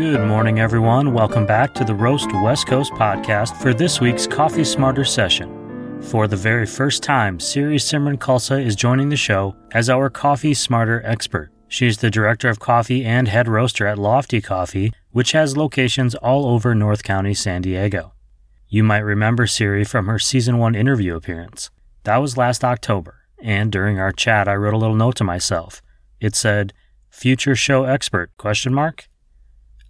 Good morning, everyone. Welcome back to the Roast West Coast podcast for this week's Coffee Smarter session. For the very first time, Siri Simran Khalsa is joining the show as our Coffee Smarter expert. She's the director of coffee and head roaster at Lofty Coffee, which has locations all over North County, San Diego. You might remember Siri from her season 1 interview appearance. That was last October, and during our chat I wrote a little note to myself. It said, "Future show expert?" question mark.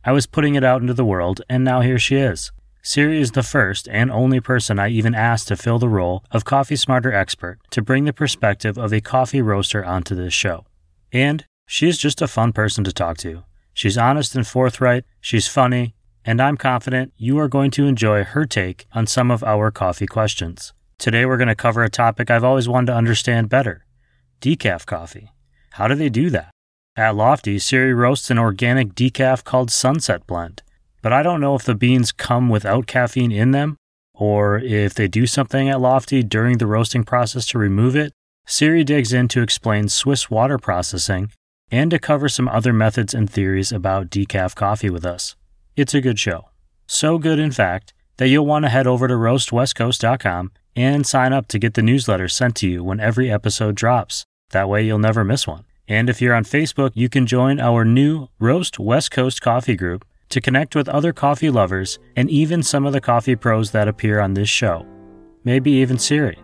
I was putting it out into the world, and now here she is. Siri is the first and only person I even asked to fill the role of Coffee Smarter expert to bring the perspective of a coffee roaster onto this show. And she's just a fun person to talk to. She's honest and forthright, she's funny, and I'm confident you are going to enjoy her take on some of our coffee questions. Today we're going to cover a topic I've always wanted to understand better decaf coffee. How do they do that? At Lofty, Siri roasts an organic decaf called Sunset Blend, but I don't know if the beans come without caffeine in them or if they do something at Lofty during the roasting process to remove it. Siri digs in to explain Swiss water processing and to cover some other methods and theories about decaf coffee with us. It's a good show. So good, in fact, that you'll want to head over to roastwestcoast.com and sign up to get the newsletter sent to you when every episode drops. That way, you'll never miss one. And if you're on Facebook, you can join our new Roast West Coast Coffee group to connect with other coffee lovers and even some of the coffee pros that appear on this show. Maybe even Siri.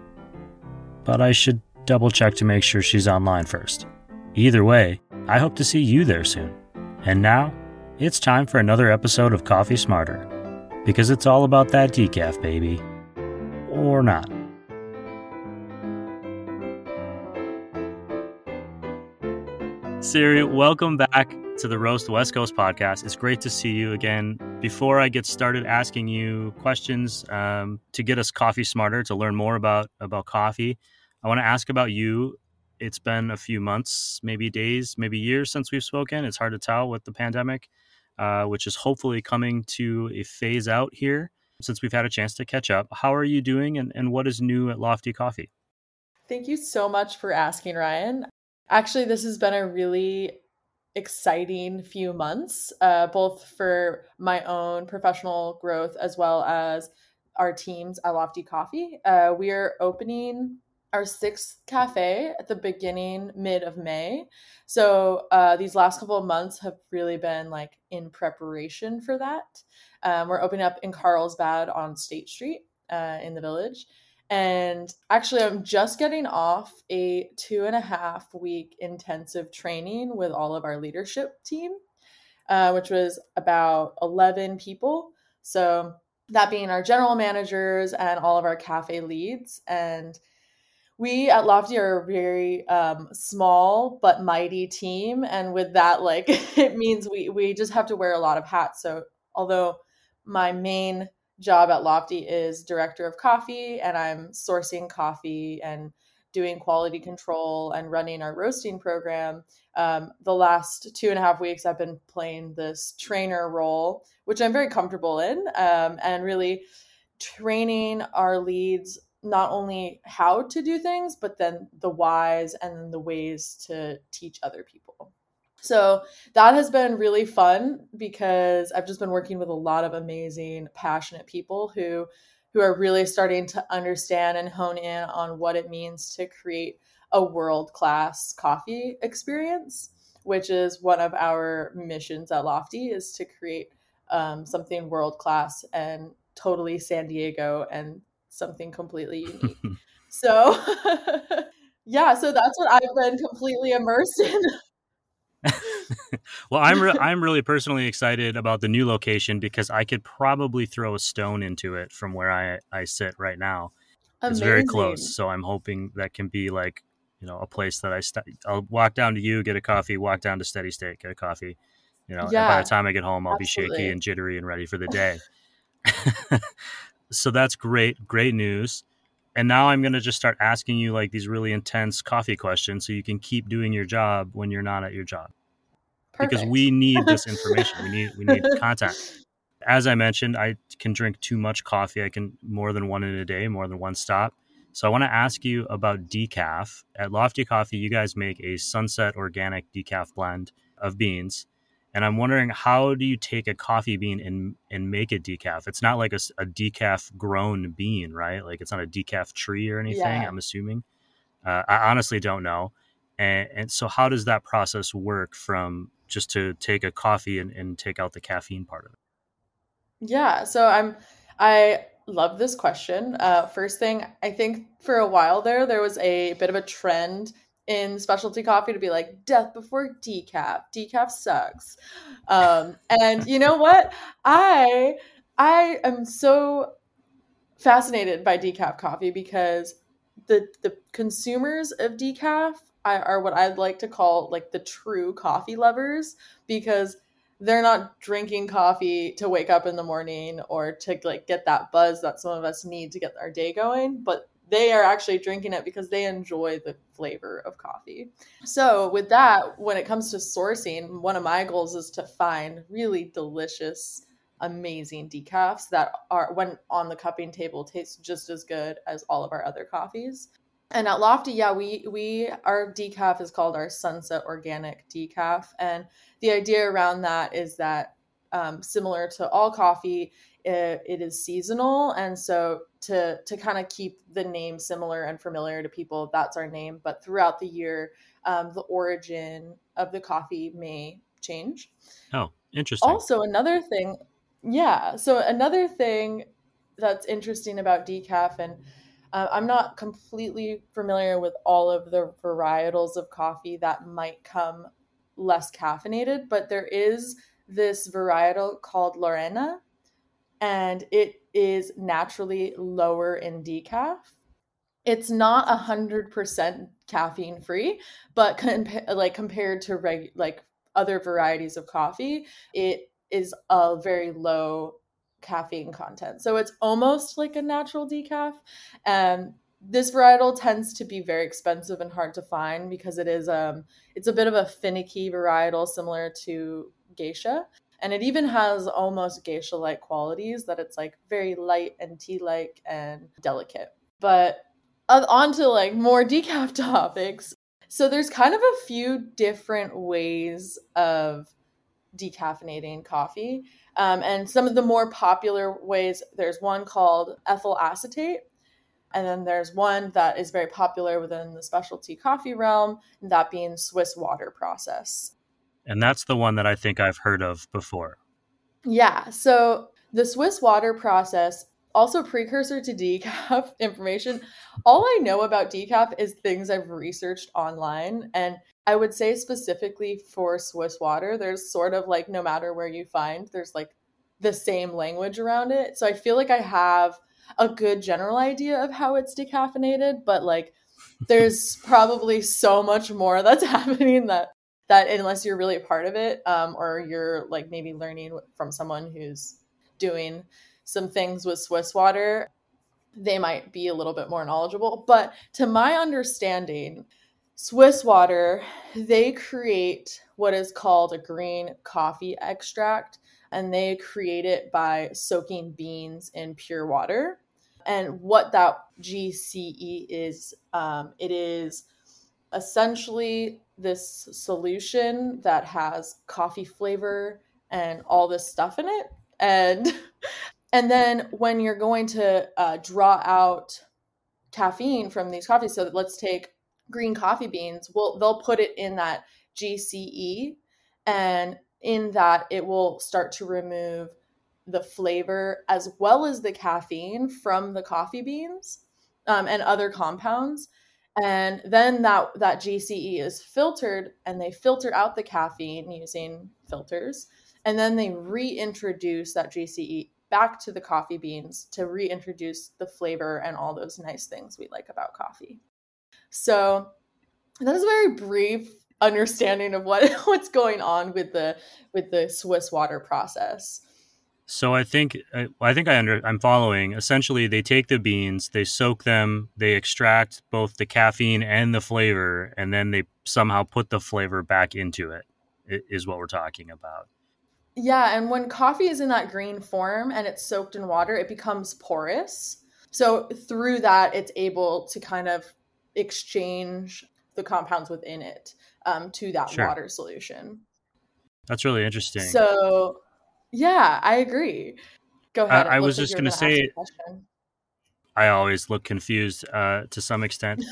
But I should double check to make sure she's online first. Either way, I hope to see you there soon. And now, it's time for another episode of Coffee Smarter. Because it's all about that decaf, baby. Or not. Siri, welcome back to the Roast West Coast podcast. It's great to see you again. Before I get started asking you questions um, to get us coffee smarter, to learn more about about coffee, I want to ask about you. It's been a few months, maybe days, maybe years since we've spoken. It's hard to tell with the pandemic, uh, which is hopefully coming to a phase out here since we've had a chance to catch up. How are you doing, and, and what is new at Lofty Coffee? Thank you so much for asking, Ryan. Actually, this has been a really exciting few months, uh, both for my own professional growth as well as our teams at Lofty Coffee. Uh, we are opening our sixth cafe at the beginning mid of May. So uh, these last couple of months have really been like in preparation for that. Um, we're opening up in Carlsbad on State Street uh, in the village. And actually, I'm just getting off a two and a half week intensive training with all of our leadership team, uh, which was about 11 people. So, that being our general managers and all of our cafe leads. And we at Lofty are a very um, small but mighty team. And with that, like, it means we, we just have to wear a lot of hats. So, although my main job at Lofty is director of coffee, and I'm sourcing coffee and doing quality control and running our roasting program. Um, the last two and a half weeks, I've been playing this trainer role, which I'm very comfortable in, um, and really training our leads not only how to do things, but then the whys and the ways to teach other people. So that has been really fun because I've just been working with a lot of amazing, passionate people who who are really starting to understand and hone in on what it means to create a world-class coffee experience, which is one of our missions at Lofty is to create um, something world-class and totally San Diego and something completely unique. so yeah, so that's what I've been completely immersed in well, I'm re- I'm really personally excited about the new location because I could probably throw a stone into it from where I I sit right now. Amazing. It's very close, so I'm hoping that can be like you know a place that I st- I'll walk down to you, get a coffee, walk down to Steady State, get a coffee. You know, yeah, by the time I get home, I'll absolutely. be shaky and jittery and ready for the day. so that's great, great news. And now I'm going to just start asking you like these really intense coffee questions so you can keep doing your job when you're not at your job. Perfect. Because we need this information. we need we need content. As I mentioned, I can drink too much coffee. I can more than one in a day, more than one stop. So I want to ask you about decaf. At Lofty Coffee, you guys make a sunset organic decaf blend of beans. And I'm wondering how do you take a coffee bean and and make it decaf? It's not like a, a decaf grown bean, right? Like it's not a decaf tree or anything. Yeah. I'm assuming. Uh, I honestly don't know. And, and so, how does that process work from just to take a coffee and, and take out the caffeine part of it? Yeah. So I'm I love this question. Uh, first thing, I think for a while there, there was a bit of a trend in specialty coffee to be like death before decaf. Decaf sucks. Um, and you know what? I i am so fascinated by decaf coffee because the the consumers of decaf are what i'd like to call like the true coffee lovers because they're not drinking coffee to wake up in the morning or to like get that buzz that some of us need to get our day going but they are actually drinking it because they enjoy the flavor of coffee. So, with that, when it comes to sourcing, one of my goals is to find really delicious, amazing decafs that are, when on the cupping table, taste just as good as all of our other coffees. And at Lofty, yeah, we we our decaf is called our Sunset Organic Decaf, and the idea around that is that um, similar to all coffee, it, it is seasonal and so to to kind of keep the name similar and familiar to people that's our name. But throughout the year um, the origin of the coffee may change. Oh interesting. Also another thing yeah so another thing that's interesting about decaf and uh, i'm not completely familiar with all of the varietals of coffee that might come less caffeinated but there is this varietal called Laurina and it is naturally lower in decaf. It's not a hundred percent caffeine free, but compa- like compared to reg- like other varieties of coffee, it is a very low caffeine content. So it's almost like a natural decaf. And this varietal tends to be very expensive and hard to find because it is um it's a bit of a finicky varietal similar to geisha and it even has almost geisha like qualities that it's like very light and tea like and delicate. But on to like more decaf topics. So there's kind of a few different ways of decaffeinating coffee. Um, and some of the more popular ways there's one called ethyl acetate and then there's one that is very popular within the specialty coffee realm, that being Swiss water process. And that's the one that I think I've heard of before. Yeah. So the Swiss water process, also precursor to decaf information. All I know about decaf is things I've researched online. And I would say specifically for Swiss water, there's sort of like no matter where you find, there's like the same language around it. So I feel like I have a good general idea of how it's decaffeinated, but like there's probably so much more that's happening that that unless you're really a part of it um, or you're like maybe learning from someone who's doing some things with swiss water they might be a little bit more knowledgeable. But to my understanding swiss water they create what is called a green coffee extract and they create it by soaking beans in pure water. And what that gce is um, it is essentially this solution that has coffee flavor and all this stuff in it. And and then when you're going to uh, draw out caffeine from these coffees so let's take green coffee beans well they'll put it in that gce and in that it will start to remove the flavor as well as the caffeine from the coffee beans um, and other compounds and then that that GCE is filtered and they filter out the caffeine using filters and then they reintroduce that GCE back to the coffee beans to reintroduce the flavor and all those nice things we like about coffee. So that is a very brief understanding of what what's going on with the with the Swiss water process. So I think uh, I think I under I'm following. Essentially, they take the beans, they soak them, they extract both the caffeine and the flavor, and then they somehow put the flavor back into it. Is what we're talking about. Yeah, and when coffee is in that green form and it's soaked in water, it becomes porous. So through that, it's able to kind of exchange the compounds within it um, to that sure. water solution. That's really interesting. So, yeah, I agree. Go ahead. I, I was just going to say, I always look confused uh, to some extent,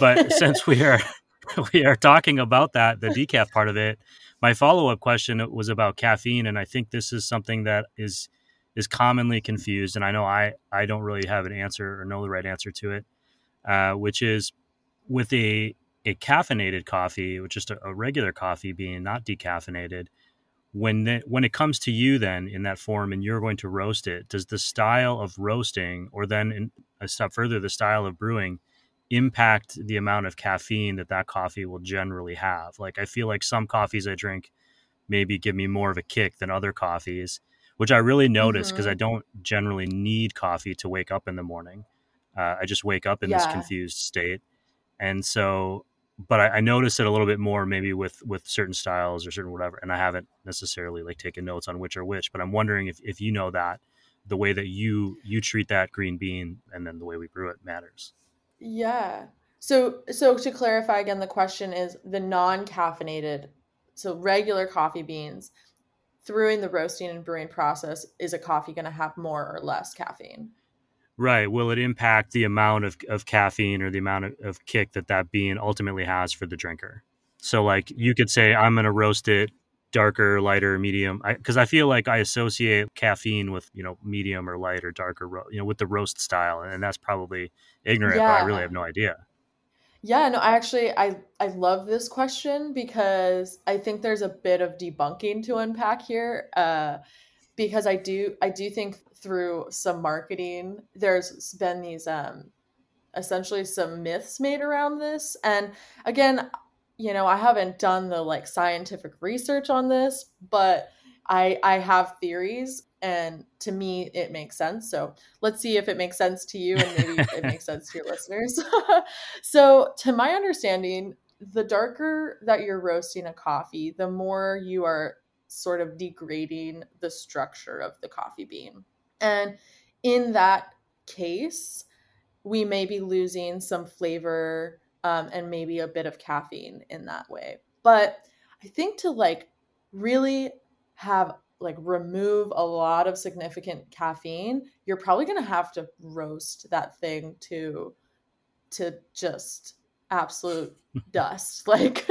but since we are we are talking about that, the decaf part of it, my follow up question was about caffeine, and I think this is something that is is commonly confused, and I know I I don't really have an answer or know the right answer to it, uh, which is with a a caffeinated coffee, which is a, a regular coffee being not decaffeinated when the, when it comes to you then in that form and you're going to roast it does the style of roasting or then in, a step further the style of brewing impact the amount of caffeine that that coffee will generally have like i feel like some coffees i drink maybe give me more of a kick than other coffees which i really notice because mm-hmm. i don't generally need coffee to wake up in the morning uh, i just wake up in yeah. this confused state and so but I, I notice it a little bit more maybe with with certain styles or certain whatever and i haven't necessarily like taken notes on which are which but i'm wondering if, if you know that the way that you you treat that green bean and then the way we brew it matters. Yeah. So so to clarify again the question is the non-caffeinated so regular coffee beans through in the roasting and brewing process is a coffee going to have more or less caffeine Right. Will it impact the amount of, of caffeine or the amount of, of kick that that bean ultimately has for the drinker? So, like, you could say, I'm going to roast it darker, lighter, medium. Because I, I, feel like I associate caffeine with, you know, medium or light or darker, ro- you know, with the roast style. And that's probably ignorant, yeah. but I really have no idea. Yeah, no, I actually I I love this question because I think there's a bit of debunking to unpack here. Uh, because I do I do think through some marketing there's been these um essentially some myths made around this. And again you know I haven't done the like scientific research on this but I I have theories and to me it makes sense. So let's see if it makes sense to you and maybe it makes sense to your listeners. So to my understanding the darker that you're roasting a coffee the more you are sort of degrading the structure of the coffee bean. And in that case, we may be losing some flavor um, and maybe a bit of caffeine in that way. But I think to like really have like remove a lot of significant caffeine, you're probably going to have to roast that thing to to just absolute dust. Like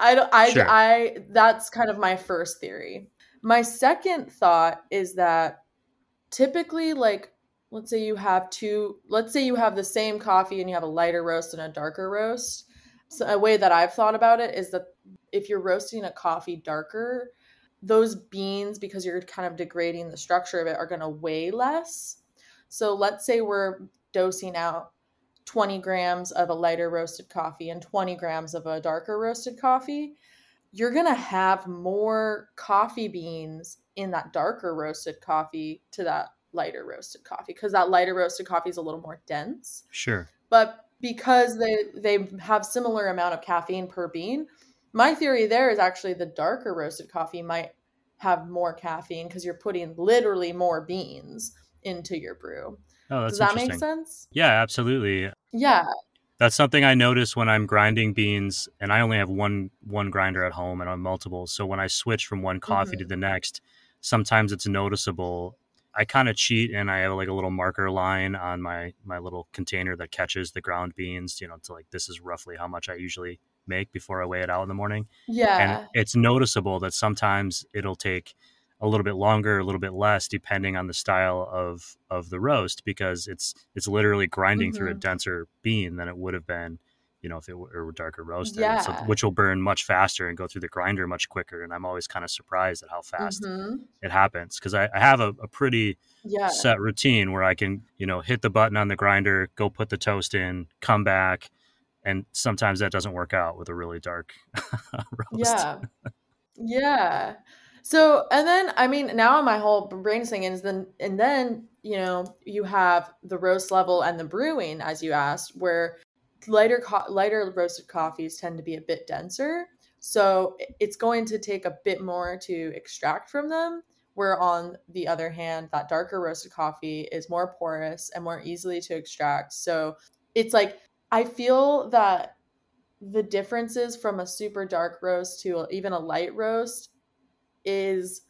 I don't I sure. I that's kind of my first theory. My second thought is that typically like let's say you have two let's say you have the same coffee and you have a lighter roast and a darker roast. So a way that I've thought about it is that if you're roasting a coffee darker, those beans because you're kind of degrading the structure of it are going to weigh less. So let's say we're dosing out 20 grams of a lighter roasted coffee and 20 grams of a darker roasted coffee, you're going to have more coffee beans in that darker roasted coffee to that lighter roasted coffee because that lighter roasted coffee is a little more dense. Sure. But because they they have similar amount of caffeine per bean, my theory there is actually the darker roasted coffee might have more caffeine because you're putting literally more beans into your brew. Oh, that's Does that make sense? Yeah, absolutely. Yeah. That's something I notice when I'm grinding beans, and I only have one one grinder at home, and I'm multiple. So when I switch from one coffee mm-hmm. to the next, sometimes it's noticeable. I kind of cheat, and I have like a little marker line on my my little container that catches the ground beans. You know, to like this is roughly how much I usually make before I weigh it out in the morning. Yeah, and it's noticeable that sometimes it'll take a little bit longer, a little bit less, depending on the style of of the roast, because it's it's literally grinding mm-hmm. through a mm-hmm. denser bean than it would have been, you know, if it were darker roasted, yeah. so, which will burn much faster and go through the grinder much quicker. And I'm always kind of surprised at how fast mm-hmm. it happens because I, I, have a, a pretty yeah. set routine where I can, you know, hit the button on the grinder, go put the toast in, come back, and sometimes that doesn't work out with a really dark roast. Yeah. Yeah. So, and then I mean, now my whole brain thing is then, and then you know, you have the roast level and the brewing, as you asked, where lighter co- lighter roasted coffees tend to be a bit denser. So it's going to take a bit more to extract from them. Where on the other hand, that darker roasted coffee is more porous and more easily to extract. So it's like I feel that the differences from a super dark roast to even a light roast is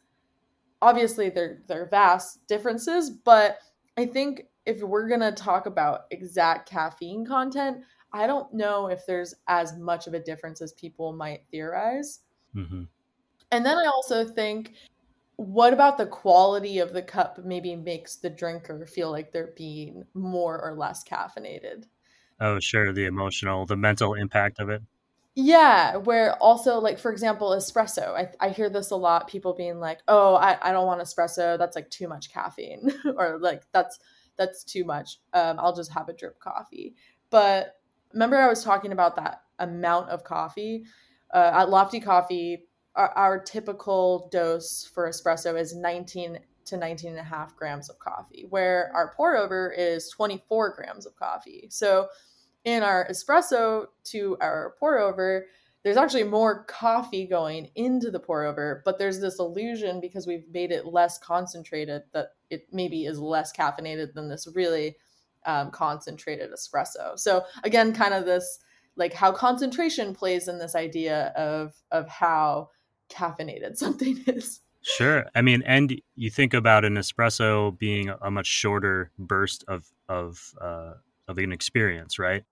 obviously there there are vast differences, but I think if we're to talk about exact caffeine content, I don't know if there's as much of a difference as people might theorize. Mm-hmm. And then I also think, what about the quality of the cup maybe makes the drinker feel like they're being more or less caffeinated? Oh, sure. The emotional, the mental impact of it. Yeah, where also like for example, espresso. I, I hear this a lot, people being like, Oh, I, I don't want espresso, that's like too much caffeine or like that's that's too much. Um, I'll just have a drip coffee. But remember I was talking about that amount of coffee? Uh, at Lofty Coffee, our, our typical dose for espresso is 19 to 19 and a half grams of coffee, where our pour over is 24 grams of coffee. So in our espresso to our pour over, there's actually more coffee going into the pour over, but there's this illusion because we've made it less concentrated that it maybe is less caffeinated than this really um, concentrated espresso. So again, kind of this like how concentration plays in this idea of of how caffeinated something is. Sure. I mean, and you think about an espresso being a much shorter burst of of uh, of an experience, right?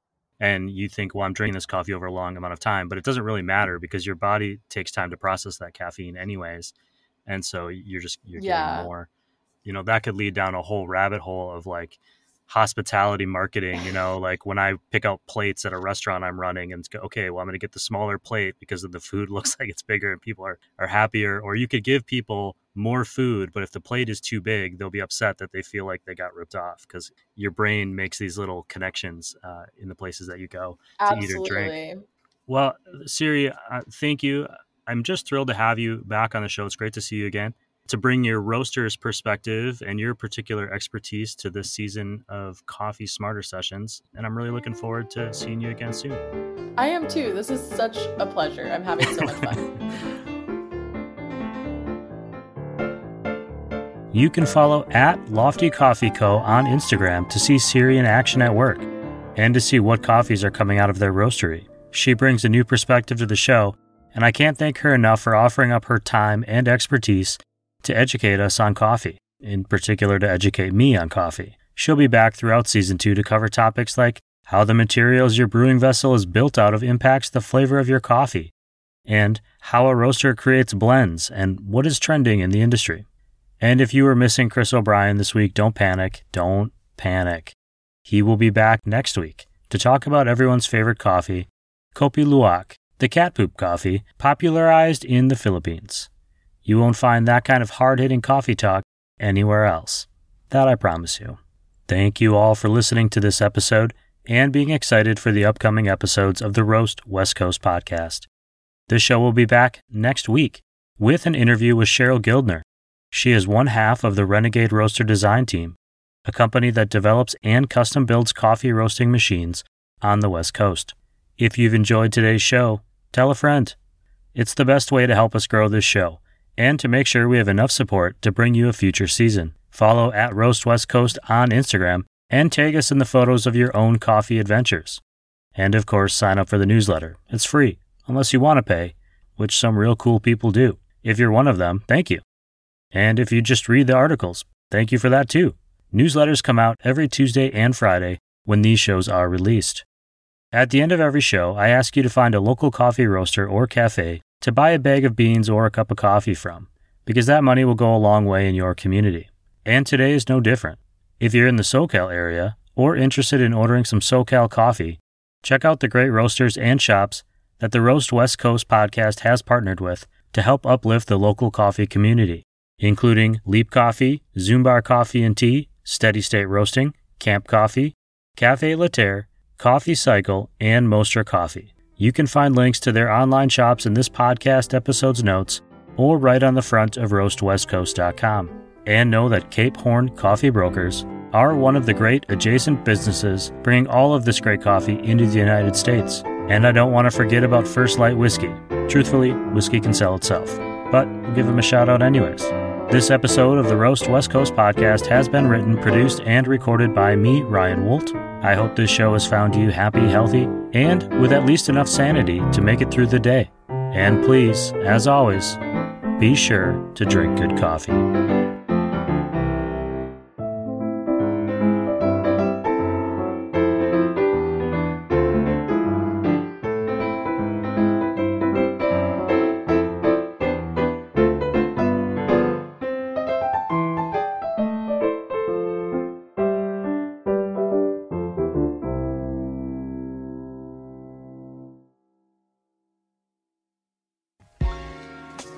And you think, well, I'm drinking this coffee over a long amount of time, but it doesn't really matter because your body takes time to process that caffeine anyways. And so you're just, you're yeah. getting more, you know, that could lead down a whole rabbit hole of like hospitality marketing, you know, like when I pick out plates at a restaurant I'm running and go, okay, well, I'm going to get the smaller plate because the food looks like it's bigger and people are, are happier. Or you could give people more food, but if the plate is too big, they'll be upset that they feel like they got ripped off because your brain makes these little connections uh, in the places that you go Absolutely. to eat or drink. Well, Siri, uh, thank you. I'm just thrilled to have you back on the show. It's great to see you again to bring your roaster's perspective and your particular expertise to this season of Coffee Smarter Sessions. And I'm really looking forward to seeing you again soon. I am too. This is such a pleasure. I'm having so much fun. You can follow at Lofty Coffee Co. on Instagram to see Siri in action at work and to see what coffees are coming out of their roastery. She brings a new perspective to the show, and I can't thank her enough for offering up her time and expertise to educate us on coffee, in particular to educate me on coffee. She'll be back throughout season two to cover topics like how the materials your brewing vessel is built out of impacts the flavor of your coffee, and how a roaster creates blends and what is trending in the industry. And if you were missing Chris O'Brien this week, don't panic. Don't panic. He will be back next week to talk about everyone's favorite coffee, Kopi Luwak, the cat poop coffee popularized in the Philippines. You won't find that kind of hard hitting coffee talk anywhere else. That I promise you. Thank you all for listening to this episode and being excited for the upcoming episodes of the Roast West Coast podcast. This show will be back next week with an interview with Cheryl Gildner. She is one half of the Renegade Roaster Design Team, a company that develops and custom builds coffee roasting machines on the West Coast. If you've enjoyed today's show, tell a friend. It's the best way to help us grow this show and to make sure we have enough support to bring you a future season. Follow at Roast West Coast on Instagram and tag us in the photos of your own coffee adventures. And of course, sign up for the newsletter. It's free, unless you want to pay, which some real cool people do. If you're one of them, thank you. And if you just read the articles, thank you for that too. Newsletters come out every Tuesday and Friday when these shows are released. At the end of every show, I ask you to find a local coffee roaster or cafe to buy a bag of beans or a cup of coffee from, because that money will go a long way in your community. And today is no different. If you're in the SoCal area or interested in ordering some SoCal coffee, check out the great roasters and shops that the Roast West Coast podcast has partnered with to help uplift the local coffee community, including Leap Coffee, Zumbar Coffee and Tea, Steady State Roasting, Camp Coffee, Cafe Later, Coffee Cycle, and Mostra Coffee. You can find links to their online shops in this podcast episode's notes or right on the front of roastwestcoast.com. And know that Cape Horn Coffee Brokers are one of the great adjacent businesses bringing all of this great coffee into the United States. And I don't want to forget about First Light Whiskey. Truthfully, whiskey can sell itself, but we'll give them a shout out anyways. This episode of the Roast West Coast podcast has been written, produced, and recorded by me, Ryan Woldt. I hope this show has found you happy, healthy, and with at least enough sanity to make it through the day. And please, as always, be sure to drink good coffee.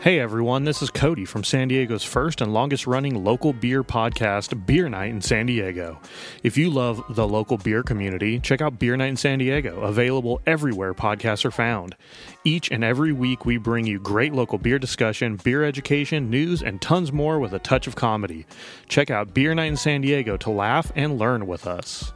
Hey everyone, this is Cody from San Diego's first and longest running local beer podcast, Beer Night in San Diego. If you love the local beer community, check out Beer Night in San Diego, available everywhere podcasts are found. Each and every week, we bring you great local beer discussion, beer education, news, and tons more with a touch of comedy. Check out Beer Night in San Diego to laugh and learn with us.